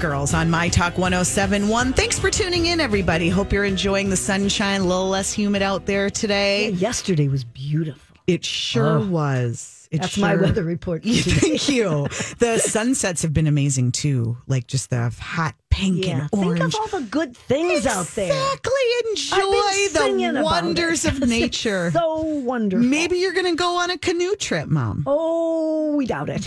Girls on My Talk 1071. Thanks for tuning in, everybody. Hope you're enjoying the sunshine, a little less humid out there today. Yesterday was beautiful. It sure Oh. was. It That's my weather report. Thank you. The sunsets have been amazing too, like just the hot pink Yeah, and orange. think of all the good things out there. Exactly. Enjoy I've been singing the wonders of nature. So wonderful. Maybe you're going to go on a canoe trip, Mom. Oh, we doubt it.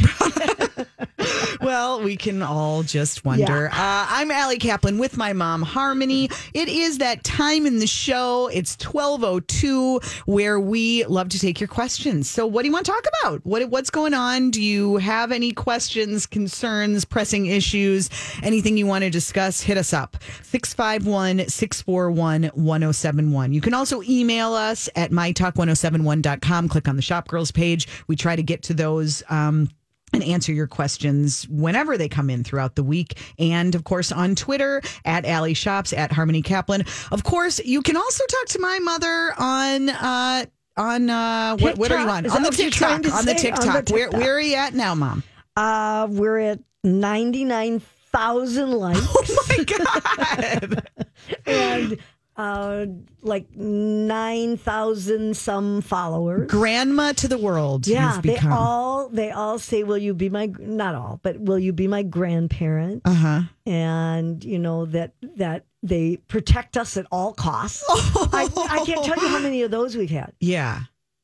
Well, we can all just wonder. Uh, I'm Allie Kaplan with my mom, Harmony. It is that time in the show. It's 1202 where we love to take your questions. So what do you want to talk about? What, what's going on? Do you have any questions, concerns, pressing issues, anything you want to discuss? Hit us up. 651 641 1071. You can also email us at mytalk1071.com. Click on the Shop Girls page. We try to get to those. Um, and answer your questions whenever they come in throughout the week. And of course, on Twitter at Alley Shops at Harmony Kaplan. Of course, you can also talk to my mother on. Uh, on uh, what, what are you on? On the what you're trying TikTok. On the say? On the TikTok. Where where are you at now, Mom? Uh, we're at 99,000 likes Oh my God. and uh, like 9,000 some followers. Grandma to the world. Yeah, they become. all they all say, "Will you be my not all, but will you be my grandparent?" uh huh. and you know that that they protect us at all costs. I, I can't tell you how many of those we've had. Yeah.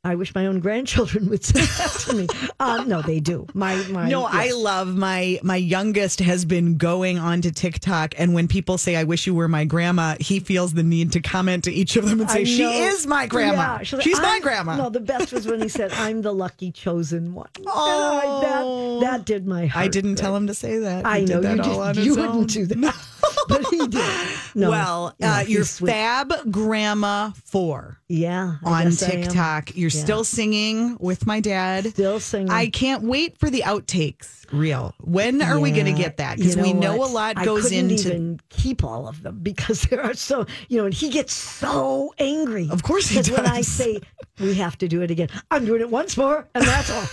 I wish my own grandchildren would say that to me. Um, no, they do. My my No, I love my my youngest has been going onto TikTok, and when people say "I wish you were my grandma," he feels the need to comment to each of them and say, "She is my grandma. Yeah, she's like, my grandma." No, the best was when he said, "I'm the lucky chosen one." Oh. I- that that did my heart. I didn't good. tell him to say that. I He know did that you all on did. You wouldn't do that, but he did. No, well, no, uh, he's your sweet. Fab Grandma Four yeah I on guess I am. TikTok. You're Yeah. still singing with my dad. Still singing. I can't wait for the outtakes. Real. When are we going to get that? Because you we know what? a lot goes into. keep all of them because there are so you know, and he gets so angry. Of course he because when I say we have to do it again, I'm doing it once more, and that's all.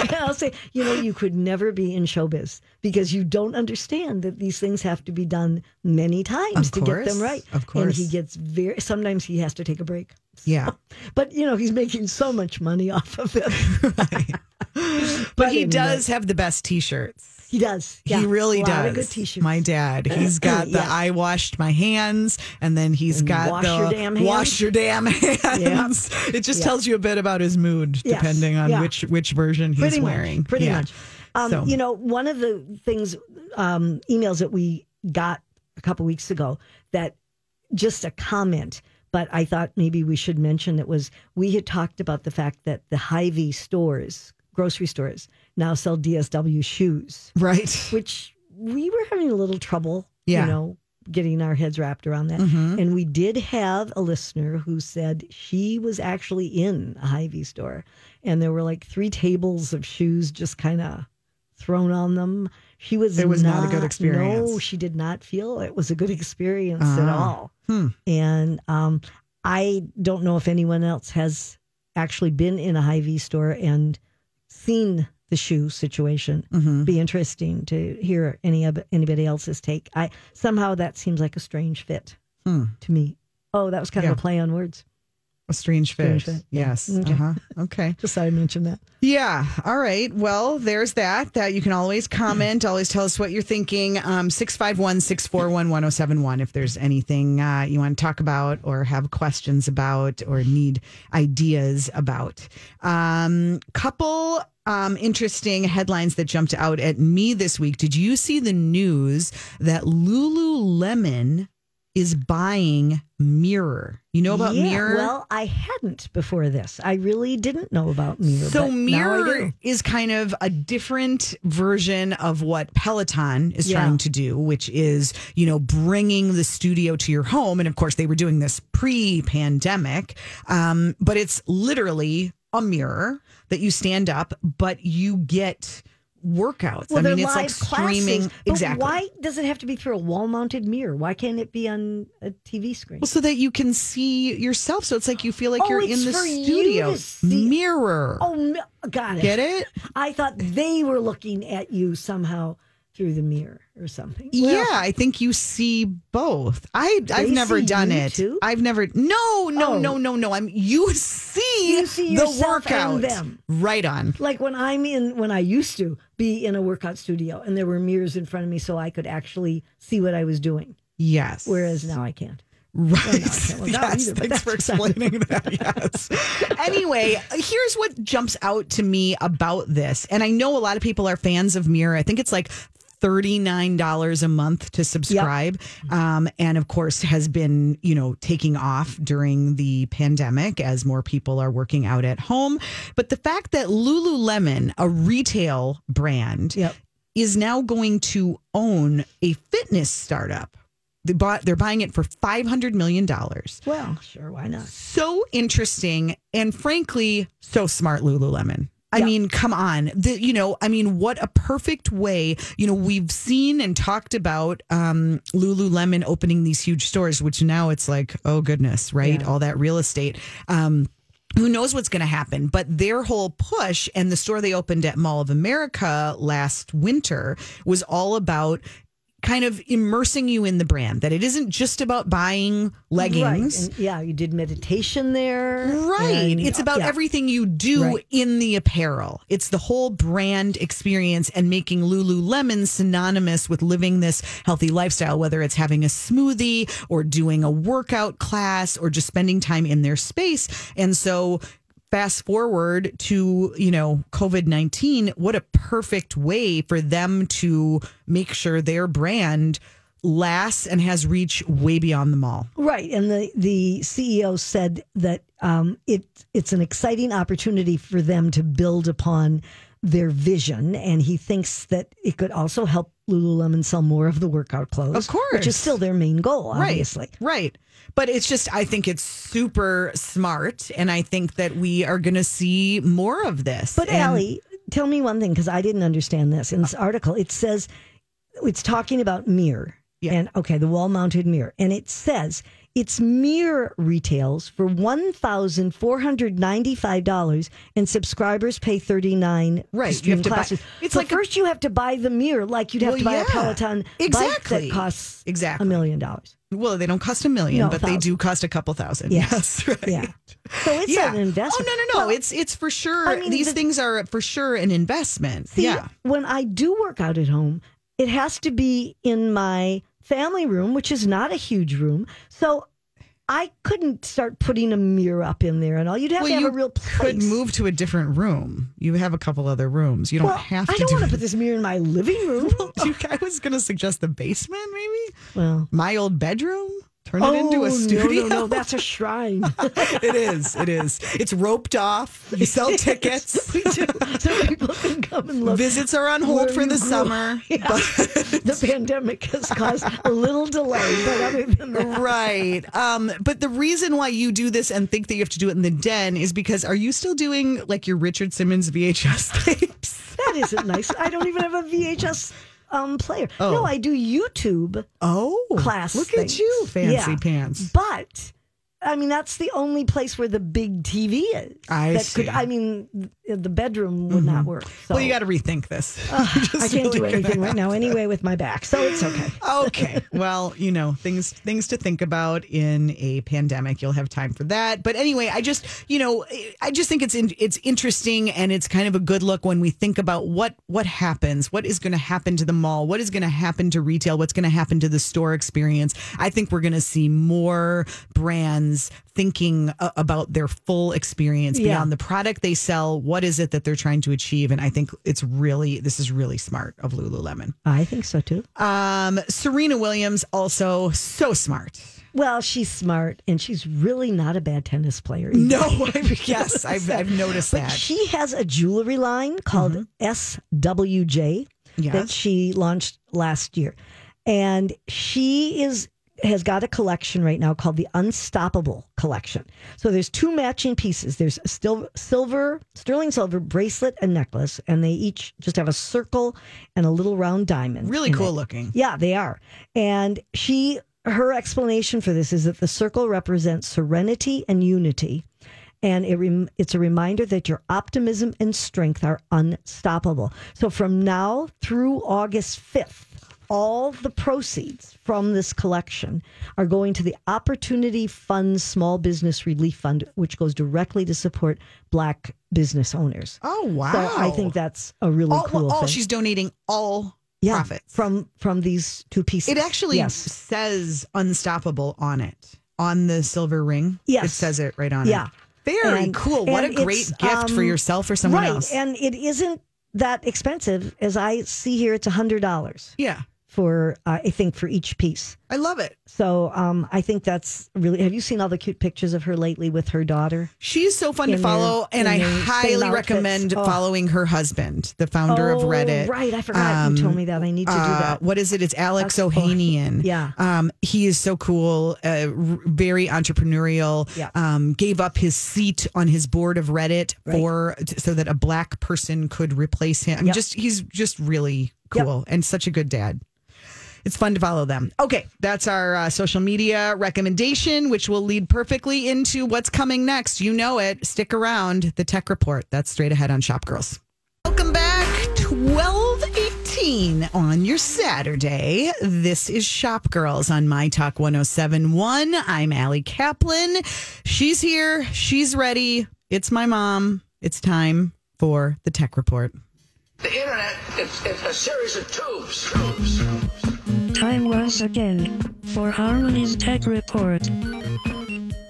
and I'll say, you know, you could never be in showbiz because you don't understand that these things have to be done many times to get them right. of course, and he gets very. Sometimes he has to take a break. yeah. But you know, he's making so much money off of it. But he does have the best T-shirts. He does. Yeah, he really a does. good t-shirts. My dad. He's got the Yeah. I washed my hands, and then he's got wash the your damn hands. wash your damn hands. It just tells you a bit about his mood, Yes. depending on Yeah. which which version he's pretty wearing. Much, pretty Yeah. much. Um, So- You know, one of the things, um, emails that we got a couple weeks ago that just a comment, but I thought maybe we should mention it was we had talked about the fact that the Hy-Vee stores, grocery stores, now sell DSW shoes, Right. which we were having a little trouble, Yeah. you know, getting our heads wrapped around that. Mhm. And we did have a listener who said she was actually in a Hy-Vee store and there were like three tables of shoes just kind of thrown on them. She was It was not a good experience. No, she did not feel it was a good experience at Ah. all. Hmm. And um, I don't know if anyone else has actually been in a Hy-Vee store and seen the shoe situation. Mhm. Be interesting to hear any of anybody else's take. I somehow that seems like a strange fit Hmm. to me. Oh, that was kind Yeah. of a play on words. A strange fit. Strange yeah. Yes. Okay. Uh-huh. Okay. Just thought I'd mention that. Yeah. All right. Well, there's that. That you can always comment, always tell us what you're thinking. Um, 651 641 1071 if there's anything uh, you want to talk about or have questions about or need ideas about. Um, couple um, interesting headlines that jumped out at me this week. Did you see the news that Lululemon is buying Mirror? You know about Yeah, Mirror? Well, I hadn't before this. I really didn't know about Mirror. So but now I Mirror is kind of a different version of what Peloton is Yeah. trying to do, which is, you know, bringing the studio to your home. And of course, they were doing this pre-pandemic, um, but it's literally a mirror that you stand up, but you get workouts. Well, I they're mean, it's like streaming. classes. Exactly. Why does it have to be through a wall-mounted mirror? Why can't it be on a TV screen? Well, so that you can see yourself. So it's like you feel like Oh, you're in the studio. Mirror. Oh, got it. Get it? I thought they were looking at you somehow through the mirror or something. yeah, I think you see both. I I've never done it. too? I've never. No, no, Oh. no, no, no. I'm you see, You see the workout. Right on. like when I'm in when I used to be in a workout studio and there were mirrors in front of me so I could actually see what I was doing. Yes. Whereas now I can't. Right. well, not yes. either, Thanks for explaining that. Yes. anyway, here's what jumps out to me about this. And I know a lot of people are fans of Mirror. I think it's like $39 a month to subscribe. Um, and of course, has been, you know, taking off during the pandemic as more people are working out at home. But the fact that Lululemon, a retail brand, Yep. is now going to own a fitness startup. They bought, they're buying it for $500 million. Well, sure, why not? So interesting and frankly, so smart, Lululemon. I Yeah. mean, come on. The, you know, I mean, what a perfect way. You know, we've seen and talked about um, Lululemon opening these huge stores, which now it's like, oh goodness, right? Yeah. All that real estate. Um, who knows what's going to happen? But their whole push and the store they opened at Mall of America last winter was all about kind of immersing you in the brand, that it isn't just about buying leggings. Right. Yeah, you did meditation there. Right. and- it's about yeah. everything you do Right. in the apparel. It's the whole brand experience and making Lululemon synonymous with living this healthy lifestyle, whether it's having a smoothie or doing a workout class or just spending time in their space. And so fast forward to, you know, COVID-19, what a perfect way for them to make sure their brand lasts and has reach way beyond the mall. Right, and the the CEO said that um, it it's an exciting opportunity for them to build upon their vision, and he thinks that it could also help Lululemon sell more of the workout clothes, Of course. which is still their main goal, obviously. Right. Right. But it's just, I think it's super smart. And I think that we are going to see more of this. But And- Allie, tell me one thing because I didn't understand this in this uh. article. It says it's talking about mirror, Yeah. and okay, the wall mounted mirror, and it says its mirror retails for one thousand four hundred ninety five dollars, and subscribers pay thirty nine. Right, you have to buy- it's So like a- first you have to buy the mirror, like you'd have Well, to buy yeah. a Peloton exactly. bike that costs Exactly. a million dollars. well, they don't cost a million, No, but they do cost a couple thousand. Yeah. Yes. Right. Yeah. So it's Yeah. an investment. Oh, no, no, no. Well, it's it's for sure. I mean, these the- things are for sure an investment. See, yeah. when I do work out at home, it has to be in my family room, which is not a huge room. So I couldn't start putting a mirror up in there and all. You'd have Well, to have you a real place. could move to a different room. You have a couple other rooms. You don't well, have to I don't do want to put this mirror in my living room. You- I was going to suggest the basement, maybe well, my old bedroom. Turn it into oh, a studio. No, no, no, that's a shrine. it is. It is. It's roped off. You sell tickets. we do. So people can come and look. Visits are on hold for the grew summer. Yeah. the pandemic has caused a little delay, but other than that, Right. Um, but the reason why you do this and think that you have to do it in the den is because are you still doing like your Richard Simmons VHS tapes? that isn't nice. I don't even have a VHS um, player. Oh. No, I do YouTube. Oh, class Look things. at you, fancy Yeah. pants. But I mean, that's the only place where the big TV is. I that see. Could, I mean, the bedroom would not mm-hmm. work. So. Well, you got to rethink this. I can't do really gonna anything right now anyway with my back, so it's okay. okay. Well, you know, things things to think about in a pandemic. You'll have time for that. But anyway, I just, you know, I just think it's in, it's interesting and it's kind of a good look when we think about what what happens, what is going to happen to the mall, what is going to happen to retail, what's going to happen to the store experience. I think we're going to see more brands thinking uh, about their full experience Yeah. beyond the product they sell. What is it that they're trying to achieve? And I think it's really this is really smart of Lululemon. I think so too. Um, Serena Williams also so smart. Well, she's smart and she's really not a bad tennis player. either. No, I, yes, I've, I've noticed But that. she has a jewelry line called SWJ that she launched last year. And she is has got a collection right now called the Unstoppable Collection. So there's two matching pieces. There's a still silver, sterling silver bracelet and necklace, and they each just have a circle and a little round diamond. really cool it. looking. Yeah, they are. And she her explanation for this is that the circle represents serenity and unity. and it rem- it's a reminder that your optimism and strength are unstoppable. So from now through August 5th, all the proceeds from this collection are going to the Opportunity Fund Small Business Relief Fund, which goes directly to support Black business owners. Oh wow! So I think that's a really all, cool all, thing. she's donating all yeah, profits. from from these two pieces. It actually yes. says unstoppable on it. On the silver ring. Yes. It says it right on it. Yeah. it. Very And- cool. What a great gift for um, yourself or someone right, else. and it isn't that expensive as I see here. It's a hundred dollars yeah. For uh, I think for each piece. I love it. So um, I think that's really. Have you seen all the cute pictures of her lately with her daughter? She's so fun to In their- follow, and I highly recommend Oh. following her husband, the founder of Oh, Reddit. Right, I forgot you told me that. I need to do Uh, that. what is it? It's Alex That's- oh, Ohanian. yeah. Um, he is so cool, uh, very entrepreneurial. Yeah. Um, gave up his seat on his board of Reddit Right. for so that a black person could replace him. I mean, Yep. just he's just really Yep. cool and such a good dad. It's fun to follow them. Okay, that's our uh, social media recommendation, which will lead perfectly into what's coming next. You know it. Stick around. The Tech Report. That's straight ahead on Shop Girls. Welcome back. 1218 on your Saturday. This is Shop Girls on My Talk 1071. I'm Allie Kaplan. She's here. She's ready. It's my mom. It's time for the Tech Report. The internet, it's, it's a series of tubes. Tubes. Time once again for Harmony's Tech Report.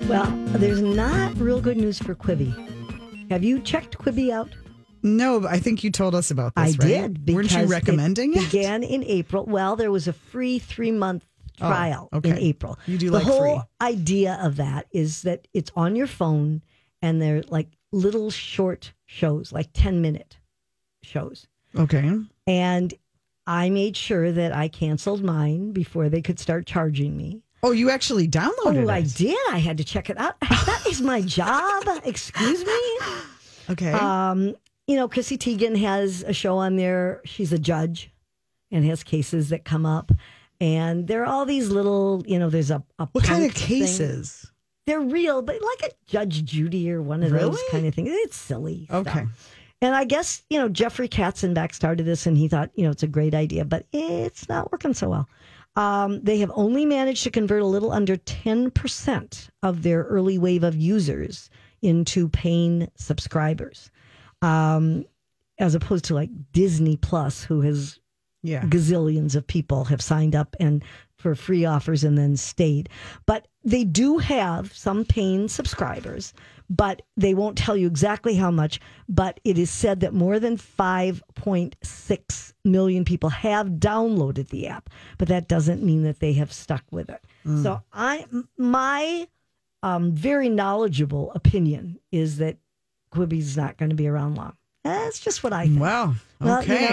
Well, there's not real good news for Quibi. Have you checked Quibi out? No, but I think you told us about I this, right? did. Weren't you recommending it? it? Began in April. Well, there was a free three month Oh, trial okay. in April. You do the like whole free. idea of that is that it's on your phone and they're like little short shows, like ten minute shows. Okay. And I made sure that I canceled mine before they could start charging me. Oh, you actually downloaded Oh, I did. I had to check it out. That is my job. Excuse me. Okay. Um, you know, Chrissy Teigen has a show on there. She's a judge and has cases that come up. And there are all these little, you know, there's a, a what kind of punk thing. cases? They're real, but like a Judge Judy or one of those kind of things. It's silly. stuff. And I guess, you know, Jeffrey Katzenberg started this and he thought, you know, it's a great idea, but it's not working so well. Um, they have only managed to convert a little under 10% of their early wave of users into paying subscribers, um, as opposed to like Disney Plus, who has Yeah. gazillions of people have signed up and for free offers and then stayed. But they do have some paying subscribers, but they won't tell you exactly how much. But it is said that more than 5.6 million people have downloaded the app, but that doesn't mean that they have stuck with it. So I, my um, very knowledgeable opinion is that Quibi's not going to be around long. That's just what I think. Wow. Well, you Okay.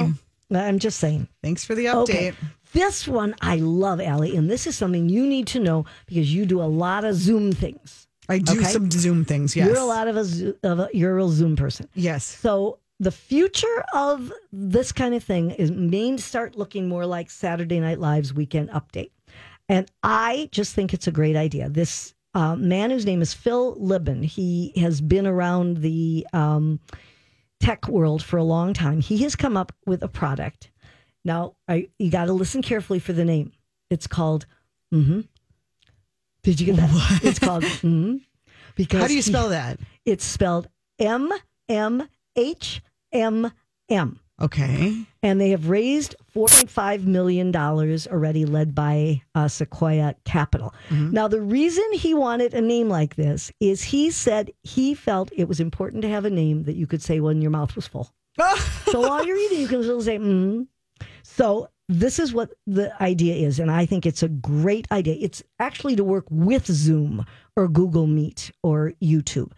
know, I'm just saying. Thanks for the update. Okay. This one I love, Allie, and this is something you need to know because you do a lot of Zoom things. I do Okay. some Zoom things. Yes. You're a lot of a, Zo- of a you're a real Zoom person. Yes. So the future of this kind of thing is may start looking more like Saturday Night Live's Weekend Update, and I just think it's a great idea. This uh, man whose name is Phil Libin, he has been around the um, tech world for a long time. He has come up with a product. Now, I, you got to listen carefully for the name. It's called. Mm-hmm. Did you get that? It's called. Mm-hmm. Because How do you he- spell that? it's spelled M M H M M. Okay. And they have raised $4.5 million already, led by uh, Sequoia Capital. Now, the reason he wanted a name like this is he said he felt it was important to have a name that you could say when your mouth was full. so while you're eating, you can still say, mm. So this is what the idea is. And I think it's a great idea. It's actually to work with Zoom or Google Meet or YouTube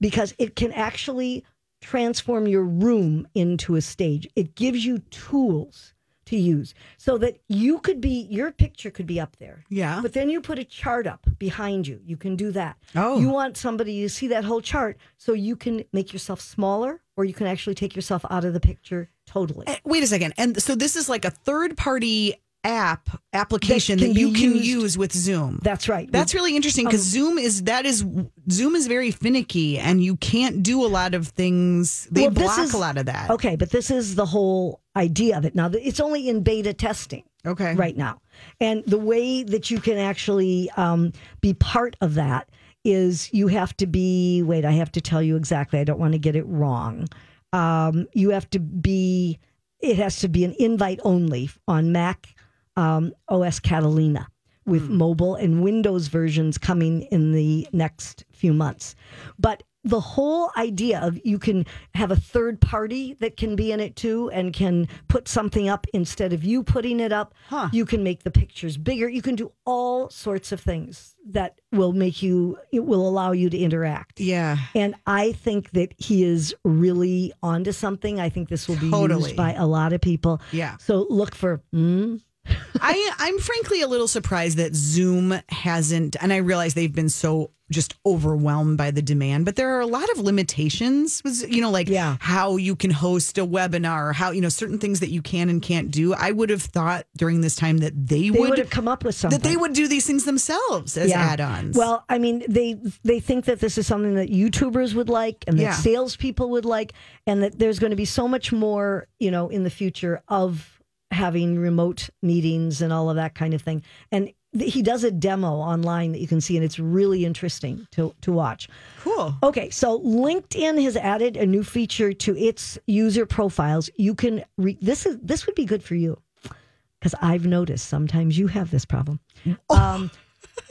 because it can actually transform your room into a stage. It gives you tools to use so that you could be, your picture could be up there. Yeah. But then you put a chart up behind you. You can do that. Oh. You want somebody to see that whole chart so you can make yourself smaller or you can actually take yourself out of the picture totally. Eh, Wait a second. And so this is like a third party app application That that, you can used- use with Zoom. That's right. That's really interesting because Zoom is that is Zoom is very finicky and you can't do a lot of things. They Well, block is- a lot of that. Okay, but this is the whole idea of it. Now, it's only in beta testing. Okay. Right now. And the way that you can actually um, be part of that is you have to be, wait, I have to tell you exactly. I don't want to get it wrong. Um, you have to be, it has to be an invite only on Mac um, OS Catalina with mobile and Windows versions coming in the next few months. But the whole idea of you can have a third party that can be in it too and can put something up instead of you putting it up. You can make the pictures bigger. You can do all sorts of things that will make you, it will allow you to interact. Yeah. And I think that he is really onto something. I think this will be Totally. used by a lot of people. Yeah. So look for, mm, I I'm frankly a little surprised that Zoom hasn't and I realize they've been so just overwhelmed by the demand, but there are a lot of limitations was you know like Yeah. how you can host a webinar, how you know certain things that you can and can't do. I would have thought during this time that they, they would have come up with something. that they would do these things themselves as add-ons. Well, I mean, they they think that this is something that YouTubers would like, and that Yeah. salespeople would like, and that there's going to be so much more, you know, in the future of having remote meetings and all of that kind of thing. And he does a demo online that you can see, and it's really interesting to to watch. cool. Okay, so LinkedIn has added a new feature to its user profiles. You can re- this is this would be good for you because I've noticed sometimes you have this problem. Um,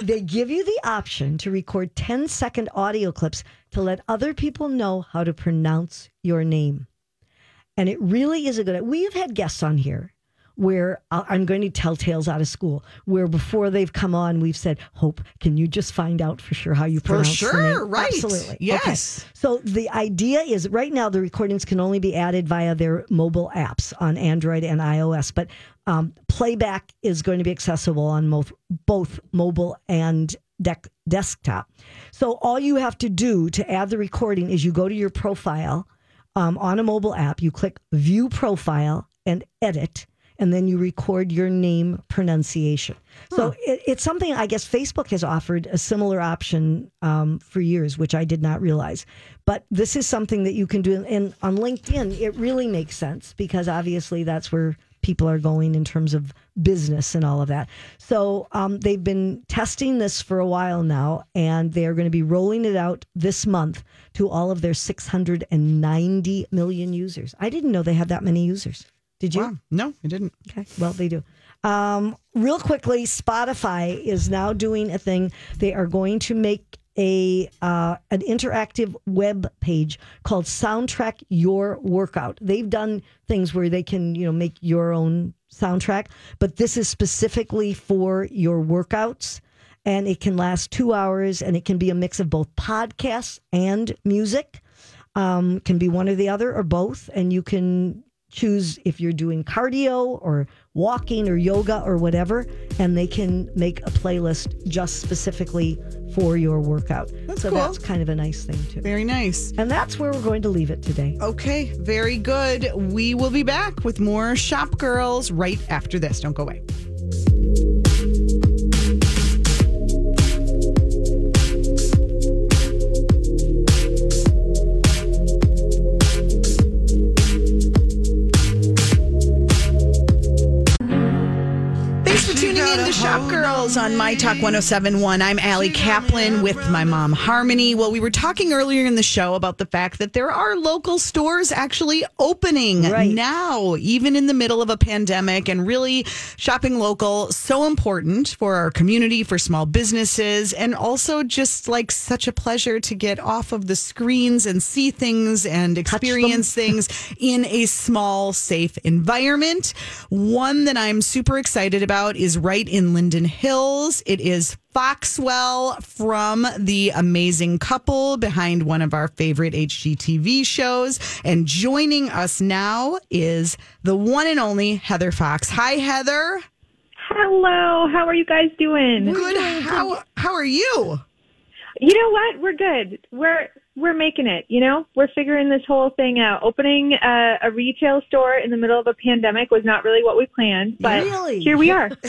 they give you the option to record 10 second audio clips to let other people know how to pronounce your name. And it really is a good. We have had guests on here where I'm going to tell tales out of school, where before they've come on, we've said, "Hope, can you just find out for sure how you For pronounce the sure, name?" right. Absolutely, Yes. Okay. So the idea is right now the recordings can only be added via their mobile apps on Android and iOS, but um, playback is going to be accessible on both both mobile and dec- desktop. So all you have to do to add the recording is you go to your profile um, on a mobile app, you click View Profile and Edit. And then you record your name pronunciation. So it, it's something I guess Facebook has offered a similar option um, for years, which I did not realize. But this is something that you can do. And on LinkedIn, it really makes sense because obviously that's where people are going in terms of business and all of that. So um, they've been testing this for a while now, and they are going to be rolling it out this month to all of their 690 million users. I didn't know they had that many users. Did you? Wow. No, I didn't. Okay. Well, they do. Um, real quickly, Spotify is now doing a thing. They are going to make a uh, an interactive web page called Soundtrack Your Workout. They've done things where they can you know make your own soundtrack, but this is specifically for your workouts. And it can last two hours, and it can be a mix of both podcasts and music. Um, can be one or the other or both, and you can choose if you're doing cardio or walking or yoga or whatever, and they can make a playlist just specifically for your workout. That's so cool. that's kind of a nice thing too. Very nice. And that's where we're going to leave it today. Okay, very good. We will be back with more Shop Girls right after this. Don't go away. My Talk 1071. I'm Allie Kaplan with my mom, Harmony. Well, we were talking earlier in the show about the fact that there are local stores actually opening Right. now, even in the middle of a pandemic, and really shopping local, so important for our community, for small businesses, and also just like such a pleasure to get off of the screens and see things and experience things in a small, safe environment. One that I'm super excited about is right in Linden Hills. It is Foxwell from the amazing couple behind one of our favorite HGTV shows. And joining us now is the one and only Heather Fox. Hi, Heather. Hello, how are you guys doing? Good. How how are you? You know what? We're good. We're we're making it. You know, we're figuring this whole thing out. Opening a, a retail store in the middle of a pandemic was not really what we planned, but Really? here we are.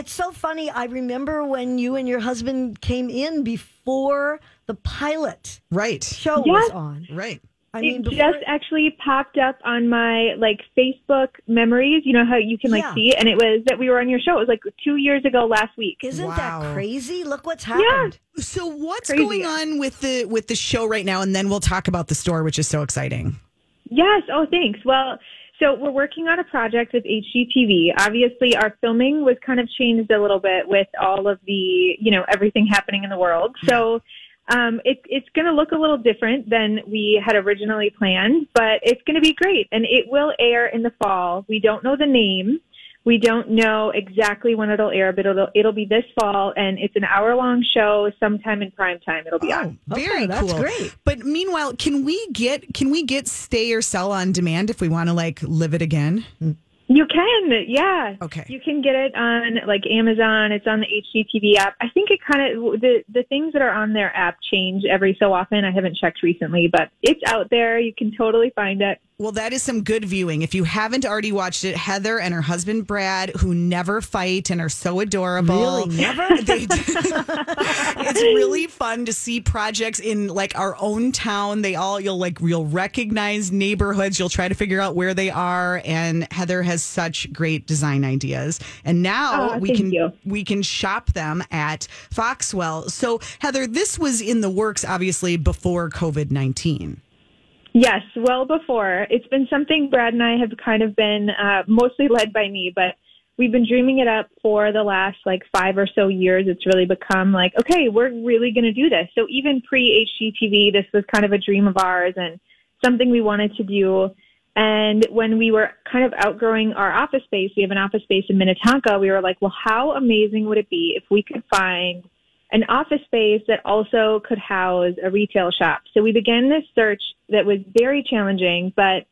Heather, it's so funny. I remember when you and your husband came in before the pilot Right. show Yes. was on. Right. I mean, it before, just actually popped up on my like Facebook memories. You know how you can like Yeah. see it, and it was that we were on your show. It was like two years ago last week. isn't Wow. that crazy? Look what's happened. So what's Crazy. going on with the with the show right now? And then we'll talk about the store, which is so exciting. Yes. Oh, thanks. Well, so we're working on a project with HGTV. Obviously, our filming was kind of changed a little bit with all of the, you know, everything happening in the world. So um, it, it's going to look a little different than we had originally planned, but it's going to be great. And it will air in the fall. We don't know the name. We don't know exactly when it'll air, but it'll it'll be this fall, and it's an hour long show. Sometime in prime time, it'll be oh, on. Oh, very Okay, that's cool. great. But meanwhile, can we get can we get stay or sell on demand if we want to like live it again? Hmm. You can, yeah. Okay. You can get it on like Amazon. It's on the HGTV app. I think it kind of the the things that are on their app change every so often. I haven't checked recently, but it's out there. You can totally find it. Well, that is some good viewing. If you haven't already watched it, Heather and her husband Brad, who never fight and are so adorable. Really? Never? They it's really fun to see projects in like our own town. They all you'll like you'll recognize neighborhoods. You'll try to figure out where they are. And Heather has such great design ideas. And now Aw, we can you. we can shop them at Foxwell. So Heather, this was in the works obviously before COVID nineteen. Yes, well before. It's been something Brad and I have kind of been uh, mostly led by me, but we've been dreaming it up for the last like five or so years. It's really become like, okay, we're really going to do this. So even pre HGTV, this was kind of a dream of ours and something we wanted to do. And when we were kind of outgrowing our office space, we have an office space in Minnetonka. We were like, well, how amazing would it be if we could find an office space that also could house a retail shop. So we began this search that was very challenging, but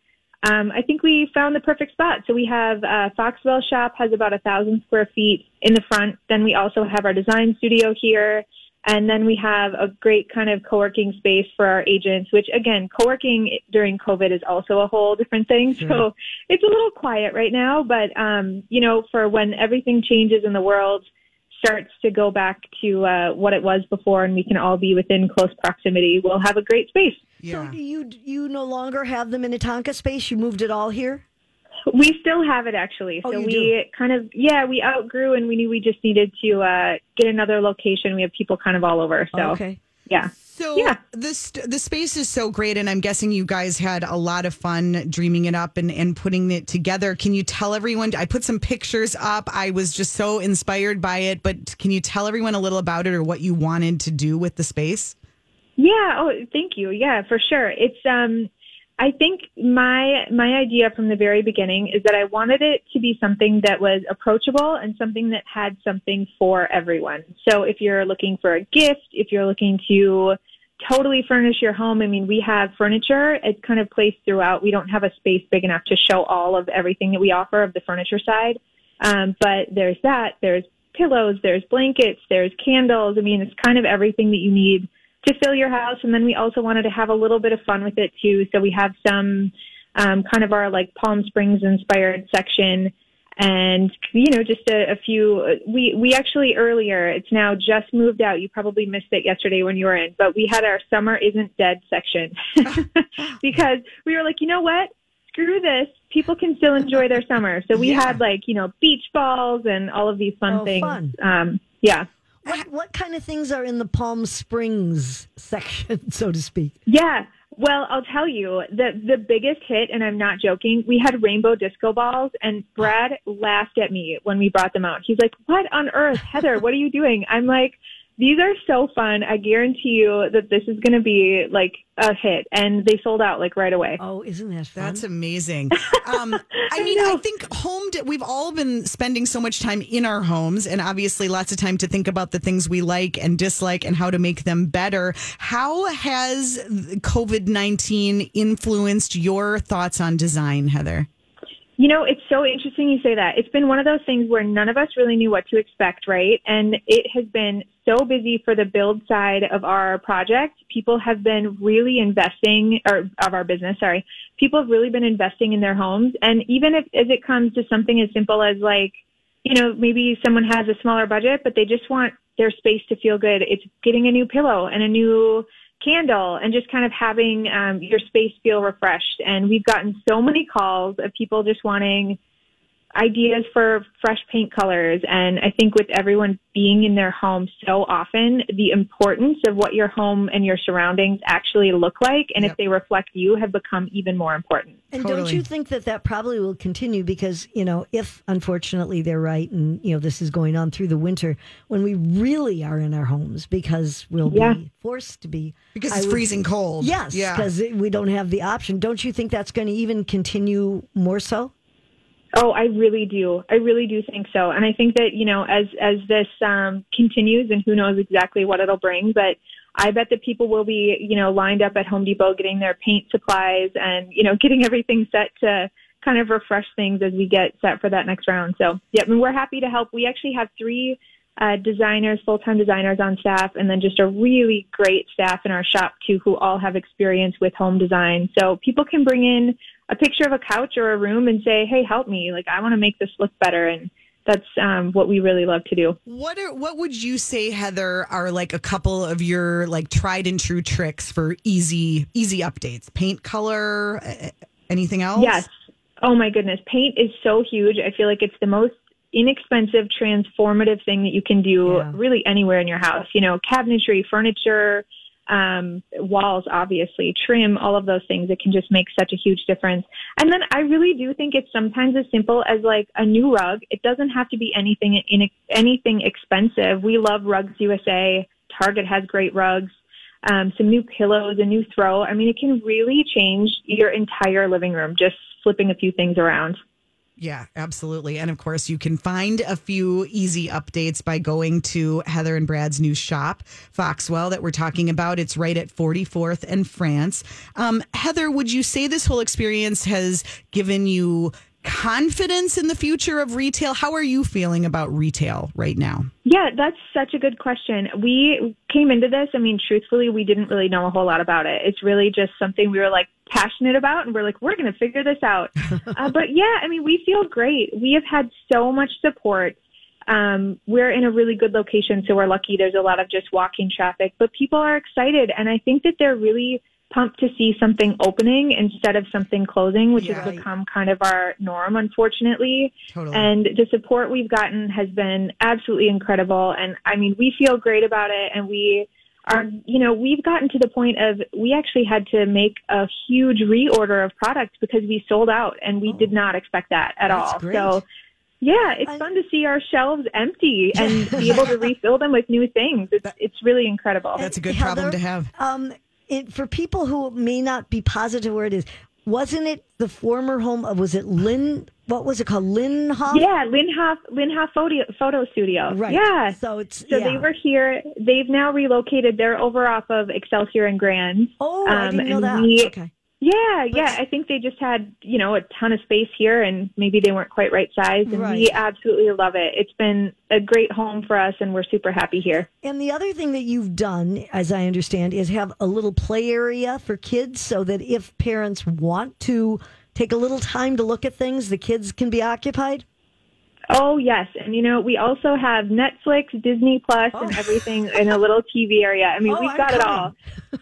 um, I think we found the perfect spot. So we have uh, Foxwell shop has about a thousand square feet in the front. Then we also have our design studio here. And then we have a great kind of co-working space for our agents, which again, co-working during COVID is also a whole different thing. So it's a little quiet right now, but, um, you know, for when everything changes in the world, starts to go back to uh, what it was before and we can all be within close proximity, we'll have a great space. So do you you no longer have the Minnetonka space? You moved it all here? We still have it actually. Oh, so we do? kind of, yeah, we outgrew and we knew we just needed to uh, get another location. We have people kind of all over. So, okay. yeah. So Yeah. the st- the space is so great, and I'm guessing you guys had a lot of fun dreaming it up and, and putting it together. Can you tell everyone? I put some pictures up. I was just so inspired by it. But can you tell everyone a little about it or what you wanted to do with the space? Yeah. Oh, thank you. Yeah, for sure. It's um, I think my my idea from the very beginning is that I wanted it to be something that was approachable and something that had something for everyone. So if you're looking for a gift, if you're looking to totally furnish your home, I mean, we have furniture. It's kind of placed throughout. We don't have a space big enough to show all of everything that we offer of the furniture side. Um, but there's that. There's pillows. There's blankets. There's candles. I mean, it's kind of everything that you need to fill your house. And then we also wanted to have a little bit of fun with it too. So we have some um, kind of our like Palm Springs inspired section. And you know, just a, a few. We we actually earlier. It's now just moved out. You probably missed it yesterday when you were in, but we had our summer isn't dead section because we were like, you know what? Screw this. People can still enjoy their summer. So we Yeah. had like you know beach balls and all of these fun Oh, things. fun. Um, yeah. What ah. what kind of things are in the Palm Springs section, so to speak? Yeah. Well, I'll tell you the the biggest hit, and I'm not joking. We had rainbow disco balls, and Brad laughed at me when we brought them out. He's like, "What on earth, Heather? What are you doing?" I'm like, "These are so fun. I guarantee you that this is going to be like a hit." And they sold out like right away. Oh, isn't that fun? That's amazing. Um, I mean, I think home. d we've all been spending so much time in our homes, and obviously lots of time to think about the things we like and dislike and how to make them better. How has COVID nineteen influenced your thoughts on design, Heather? You know, it's so interesting you say that. It's been one of those things where none of us really knew what to expect, right? And it has been so busy for the build side of our project. People have been really investing, or of our business, sorry. People have really been investing in their homes. And even if, as it comes to something as simple as like, you know, maybe someone has a smaller budget, but they just want their space to feel good. It's getting a new pillow and a new candle and just kind of having um, your space feel refreshed. And we've gotten so many calls of people just wanting ideas for fresh paint colors. And I think with everyone being in their home so often, the importance of what your home and your surroundings actually look like and Yep. if they reflect you have become even more important. And don't you think that that probably will continue because, you know, if unfortunately they're right and, you know, this is going on through the winter when we really are in our homes because we'll Yeah. be forced to be. Because I it's would- freezing cold. Yes, Yeah. because we don't have the option. Don't you think that's going to even continue more so? Oh, I really do. I really do think so. And I think that, you know, as as this um continues and who knows exactly what it'll bring, but I bet that people will be, you know, lined up at Home Depot getting their paint supplies and, you know, getting everything set to kind of refresh things as we get set for that next round. So, yeah, I mean, we're happy to help. We actually have three uh, designers, full-time designers on staff, and then just a really great staff in our shop too, who all have experience with home design. So people can bring in a picture of a couch or a room and say, "Hey, help me! Like I want to make this look better." And that's um, what we really love to do. What are what would you say, Heather, are like a couple of your like tried and true tricks for easy easy updates? Paint color, anything else? Yes. Oh my goodness. Paint is so huge. I feel like it's the most inexpensive, transformative thing that you can do Yeah. really anywhere in your house. You know, cabinetry, furniture, um, walls, obviously, trim, all of those things. It can just make such a huge difference. And then I really do think it's sometimes as simple as like a new rug. It doesn't have to be anything in anything expensive. We love Rugs USA. Target has great rugs um, some new pillows, a new throw. I mean, it can really change your entire living room just flipping a few things around. Yeah, absolutely. And of course, you can find a few easy updates by going to Heather and Brad's new shop, Foxwell, that we're talking about. It's right at 44th and France. Um, Heather, would you say this whole experience has given you confidence in the future of retail? How are you feeling about retail right now? Yeah, that's such a good question. We came into this, I mean, truthfully, we didn't really know a whole lot about it. It's really just something we were like passionate about and we're like, we're going to figure this out. uh, but yeah, I mean, we feel great. We have had so much support. Um, we're in a really good location, so we're lucky. There's a lot of just walking traffic, but people are excited. And I think that they're really pumped to see something opening instead of something closing, which Yeah. has become kind of our norm, unfortunately. Totally. And the support we've gotten has been absolutely incredible. And I mean, we feel great about it. And we are, you know, we've gotten to the point of we actually had to make a huge reorder of products because we sold out and we did not expect that at That's all. great. So, yeah, it's I- fun to see our shelves empty and be able to refill them with new things. It's, it's really incredible. That's a good Heather, problem to have. Um, it, for people who may not be positive where it is, wasn't it the former home of, was it Lynn, what was it called? Linhoff? yeah, Linhoff, Linhoff Photo, Photo Studio. Right. Yeah. So it's, So yeah. they were here. They've now relocated. They're over off of Excelsior and Grand. Oh, I Um, didn't know and that. we- okay. Yeah, yeah. I think they just had, you know, a ton of space here and maybe they weren't quite right sized. And Right. we absolutely love it. It's been a great home for us and we're super happy here. And the other thing that you've done, as I understand, is have a little play area for kids so that if parents want to take a little time to look at things, the kids can be occupied. Oh, yes. And, you know, we also have Netflix, Disney Plus, and everything in a little TV area. I mean, Oh, we've got it all.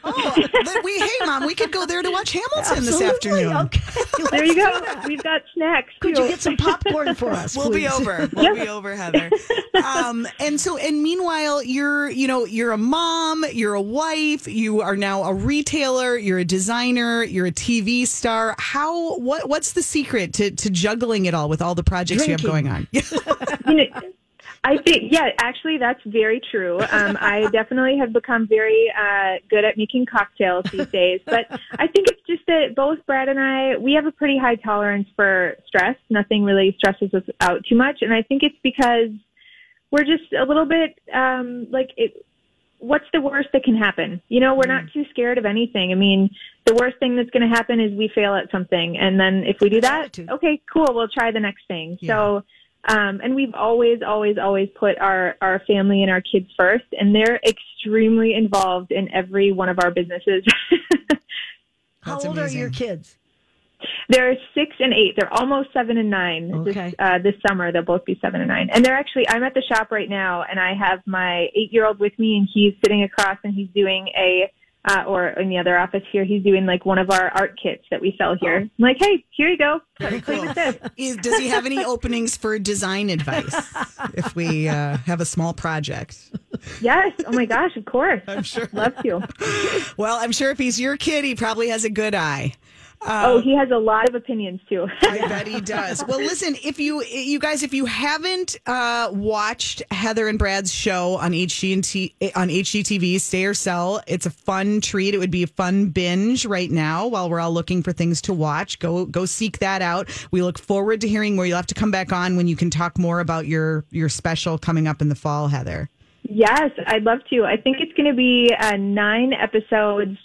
Oh, we, hey, mom, we could go there to watch Hamilton this afternoon. Okay. There you go. We've got snacks. Could too. you get some popcorn for us? We'll be over. We'll be over, Heather. Um, and so, and meanwhile, you're, you know, you're a mom, you're a wife, you are now a retailer, you're a designer, you're a TV star. How, what, what's the secret to, to juggling it all with all the projects you have going on? You know, I think, yeah, actually, that's very true. Um, I definitely have become very uh, good at making cocktails these days. But I think it's just that both Brad and I, we have a pretty high tolerance for stress. Nothing really stresses us out too much. And I think it's because we're just a little bit um, like it, what's the worst that can happen? You know, we're Mm. not too scared of anything. I mean, the worst thing that's going to happen is we fail at something. And then if we do that, okay, cool, we'll try the next thing. So, um, and we've always, always, always put our, our family and our kids first, and they're extremely involved in every one of our businesses. How That's old are your kids? They're six and eight. They're almost seven and nine. Okay. This, uh, this summer, they'll both be seven and nine. And they're actually, I'm at the shop right now, and I have my eight year old with me, and he's sitting across, and he's doing a, uh, or in the other office here, he's doing like one of our art kits that we sell here. I'm like, hey, here you go. Play with this. Is, does he have any openings for design advice if we uh, have a small project? Yes. Oh my gosh, of course. I'm sure. Love to. Well, I'm sure if he's your kid, he probably has a good eye. Oh, he has a lot of opinions too. I bet he does. Well, listen, if you you guys, if you haven't uh, watched Heather and Brad's show on HGT on HGTV, Stay or Sell, it's a fun treat. It would be a fun binge right now while we're all looking for things to watch. Go go seek that out. We look forward to hearing where you'll have to come back on when you can talk more about your your special coming up in the fall, Heather. Yes, I'd love to. I think it's going to be uh, nine episodes.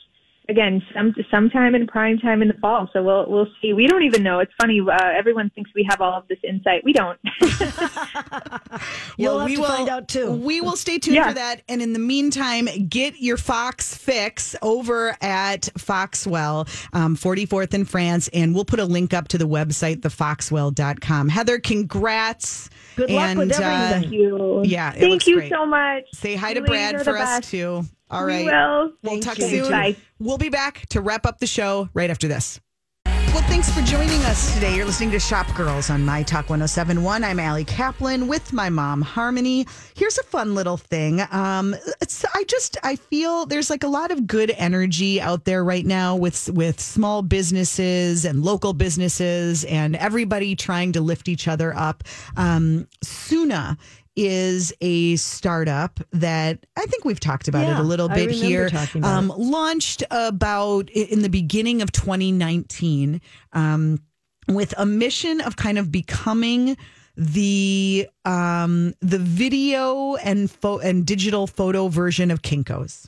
Again, some sometime in prime time in the fall. So we'll we'll see. We don't even know. It's funny. Uh, everyone thinks we have all of this insight. We don't. You'll have we to will find out too. We will stay tuned Yeah. for that. And in the meantime, get your Fox fix over at Foxwell, um, 44th in France. And we'll put a link up to the website, thefoxwell.com. Heather, congrats. Good luck with And, uh, everything. Thank you. Yeah, it Thank looks you great. so much. Say hi to You ladies Brad for us, best. too. All We will. We'll Thank talk you. soon. Bye. We'll be back to wrap up the show right after this. Well, thanks for joining us today. You're listening to Shop Girls on My Talk 1071. I'm Ali Kaplan with my mom, Harmony. Here's a fun little thing. Um, it's, I just I feel there's like a lot of good energy out there right now with with small businesses and local businesses and everybody trying to lift each other up. Um, Soona is a startup that I think we've talked about it a little bit here. um, launched about in the beginning of 2019 um, with a mission of kind of becoming the um the video and pho- and digital photo version of Kinkos.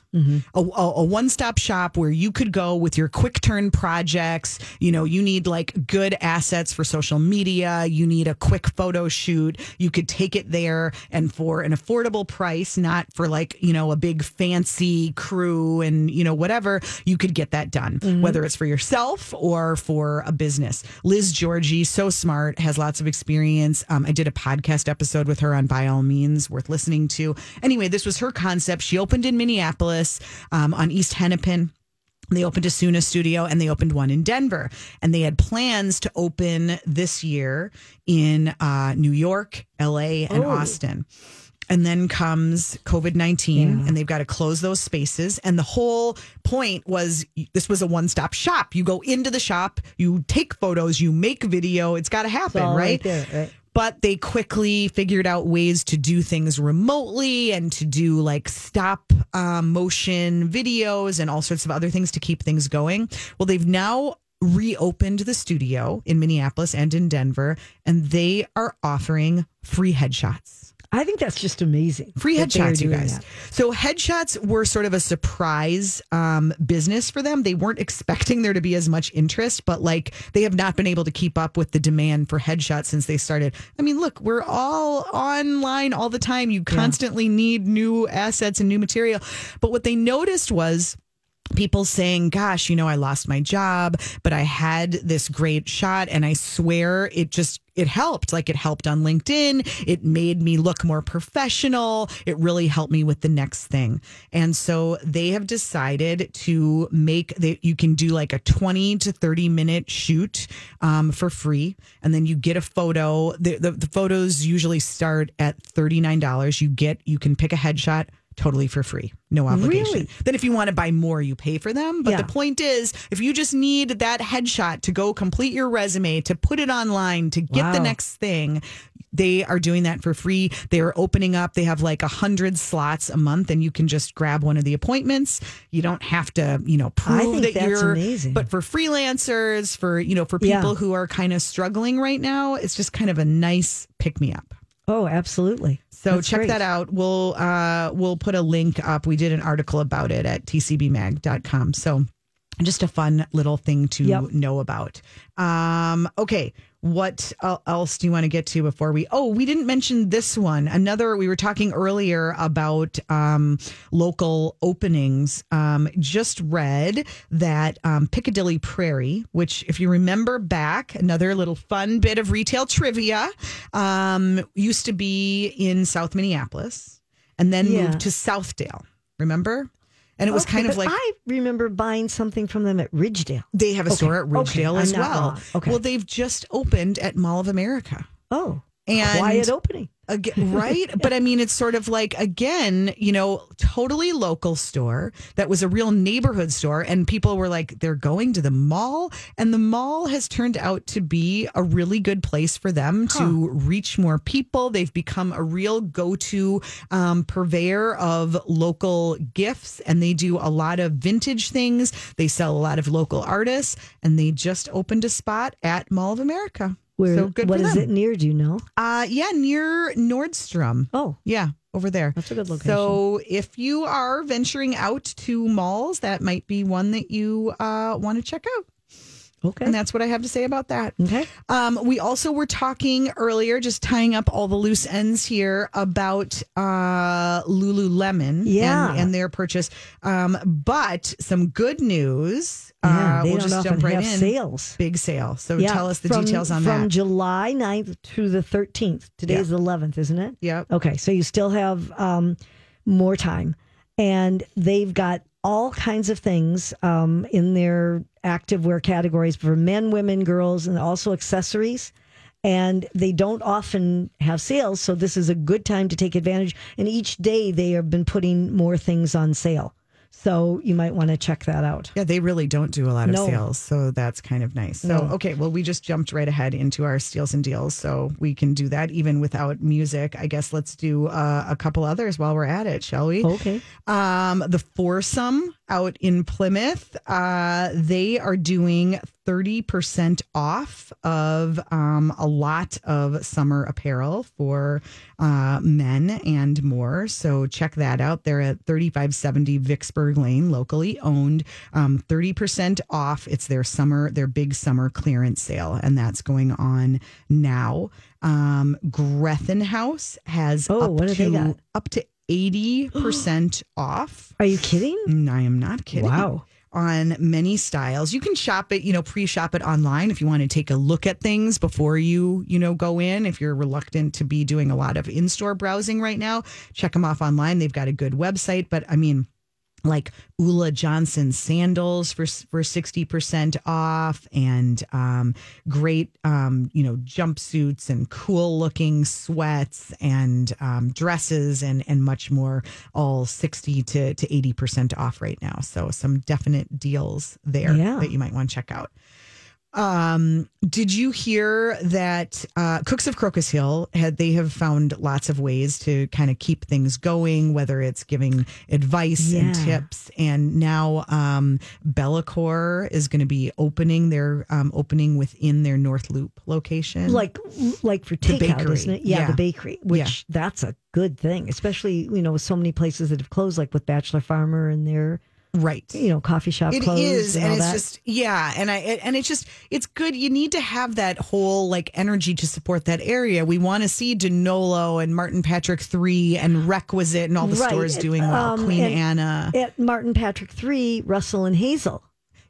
A, a, a one-stop shop where you could go with your quick turn projects, you know, you need like good assets for social media, you need a quick photo shoot, you could take it there and for an affordable price, not for like, you know, a big fancy crew and, you know, whatever, you could get that done, whether it's for yourself or for a business. Liz Giorgi, so smart, has lots of experience. Um, I did a podcast episode with her on By All Means, worth listening to. Anyway, this was her concept. She opened in Minneapolis um, on East Hennepin. They opened a Soona studio and they opened one in Denver. And they had plans to open this year in uh, New York, LA, and Austin. And then comes COVID 19, and they've got to close those spaces. And the whole point was this was a one stop shop. You go into the shop, you take photos, you make video. It's got to happen, right? right there, right. But they quickly figured out ways to do things remotely and to do like stop um, motion videos and all sorts of other things to keep things going. Well, they've now reopened the studio in Minneapolis and in Denver, and they are offering free headshots. I think that's just amazing. Free that they are headshots, you guys. that. So headshots were sort of a surprise um, business for them. They weren't expecting there to be as much interest, but like they have not been able to keep up with the demand for headshots since they started. I mean, look, we're all online all the time. You constantly need new assets and new material. But what they noticed was people saying, Gosh, you know, I lost my job, but I had this great shot and I swear it just it helped. Like it helped on LinkedIn. It made me look more professional. It really helped me with the next thing. And so they have decided to make that you can do like a 20 to 30 minute shoot um, for free. And then you get a photo. The, the, the photos usually start at $39. You get, you can pick a headshot totally for free, no obligation. Really? Then if you want to buy more, you pay for them. But Yeah. the point is, if you just need that headshot to go complete your resume, to put it online, to get the next thing, they are doing that for free. They are opening up. They have like a hundred slots a month, and you can just grab one of the appointments. You don't have to, you know, prove that you're. amazing. But for freelancers, for you know, for Yeah. people who are kind of struggling right now, it's just kind of a nice pick me up. Oh, absolutely. So That's check great. that out. We'll uh, we'll put a link up. We did an article about it at tcbmag.com. So just a fun little thing to Yep. know about. Um, okay, what else do you want to get to before we? Oh, we didn't mention this one. Another. We were talking earlier about um, local openings. Um, just read that um, Piccadilly Prairie, which, if you remember back, another little fun bit of retail trivia, um, used to be in South Minneapolis, and then Yeah. moved to Southdale. Remember? And it was Okay, kind of like I remember buying something from them at Ridgedale. they have a Okay, store at okay, Ridgedale I'm as well. wrong. Okay. Well, they've just opened at Mall of America. Oh, And quiet opening. Again, right? But I mean, it's sort of like, again, you know, totally local store that was a real neighborhood store. And people were like, they're going to the mall. And the mall has turned out to be a really good place for them to reach more people. They've become a real go to um, purveyor of local gifts. And they do a lot of vintage things. They sell a lot of local artists. And they just opened a spot at Mall of America. Where, so good what is it near? Do you know? Uh, yeah, near Nordstrom. Oh, Yeah, over there. That's a good location. So if you are venturing out to malls, that might be one that you uh, want to check out. Okay. And that's what I have to say about that. okay. Um, we also were talking earlier, just tying up all the loose ends here about uh, Lululemon Yeah. and, and their purchase. Um, but some good news. Yeah, uh, we'll just jump right in. sales. Big sale. So Yeah, tell us the from- details on from that. From July 9th to the 13th. Today is the 11th, isn't it? Yep. Okay, so you still have um, more time, and they've got all kinds of things um, in their activewear categories for men, women, girls, and also accessories. And they don't often have sales, so this is a good time to take advantage. And each day they have been putting more things on sale, so you might want to check that out. Yeah, they really don't do a lot of No. sales, so that's kind of nice. So, No. okay, well, we just jumped right ahead into our steals and deals, so we can do that even without music. I guess let's do uh, a couple others while we're at it, shall we? Okay. Um, the foursome out in Plymouth, uh, they are doing 30% off of um, a lot of summer apparel for uh, men and more. So check that out. They're at 3570 Vicksburg Lane, locally owned. Um, 30% off. It's their summer, their big summer clearance sale, and that's going on now. Um, Grethen House has Oh, up to they got? up to 80% off. Are you kidding? Mm, I am not kidding. Wow. On many styles. You can shop it, you know, pre-shop it online if you want to take a look at things before you, you know, go in. If you're reluctant to be doing a lot of in-store browsing right now, check them off online. They've got a good website, but I mean, like Ulla Johnson sandals for for sixty percent off, and um, great um, you know jumpsuits and cool looking sweats and um, dresses and and much more, all sixty to to eighty percent off right now. So some definite deals there Yeah. that you might want to check out. Um, did you hear that uh, Cooks of Crocus Hill had they have found lots of ways to kind of keep things going, whether it's giving advice and tips, and now um, Bellecour is going to be opening their um, opening within their North Loop location. like like for takeout, isn't it? Yeah, Yeah. the bakery, which that's a good thing, especially you know with so many places that have closed, like with Bachelor Farmer and their right, you know coffee shop It is, and, and, all it's that. just yeah, and I and it's just it's good. You need to have that whole like energy to support that area. We want to see Danolo and Martin Patrick Three and Requisite and all the Right. stores doing well. Um, Queen and- Anna, at Martin Patrick Three, Russell and Hazel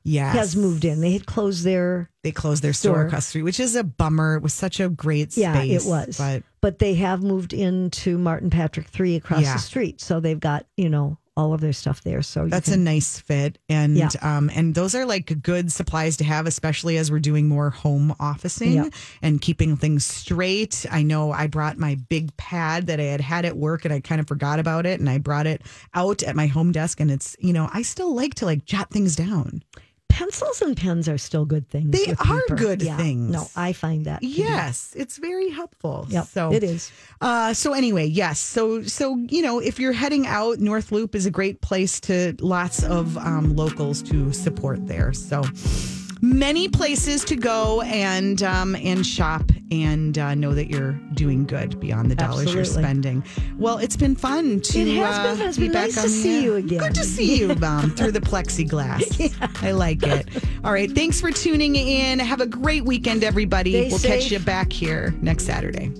yes, has moved in. They had closed their They closed their store, Store. across the street, which is a bummer. It was such a great space. yeah, it was, but but they have moved into Martin Patrick Three across Yeah. the street, so they've got you know all of their stuff there. So That's can- a nice fit, and Yeah. um, and those are like good supplies to have, especially as we're doing more home officing Yeah. and keeping things straight. I know I brought my big pad that I had had at work, and I kind of forgot about it, and I brought it out at my home desk, and it's you know I still like to like jot things down. Pencils and pens are still good things. They are paper. good Yeah. things. No, I find that. to be- Yes, it's very helpful. Yep, so it is. Uh, so anyway, yes. So so you know, if you're heading out, North Loop is a great place to lots of um, locals to support there. So many places to go and um, and shop and uh, know that you're doing good beyond the dollars you're spending. Well, it's been fun to It has uh, been. It's be been back nice on to see air. you again. Good to see you, Mom, through the plexiglass. I like it. All right, thanks for tuning in. Have a great weekend, everybody. Stay we'll catch you back here next Saturday.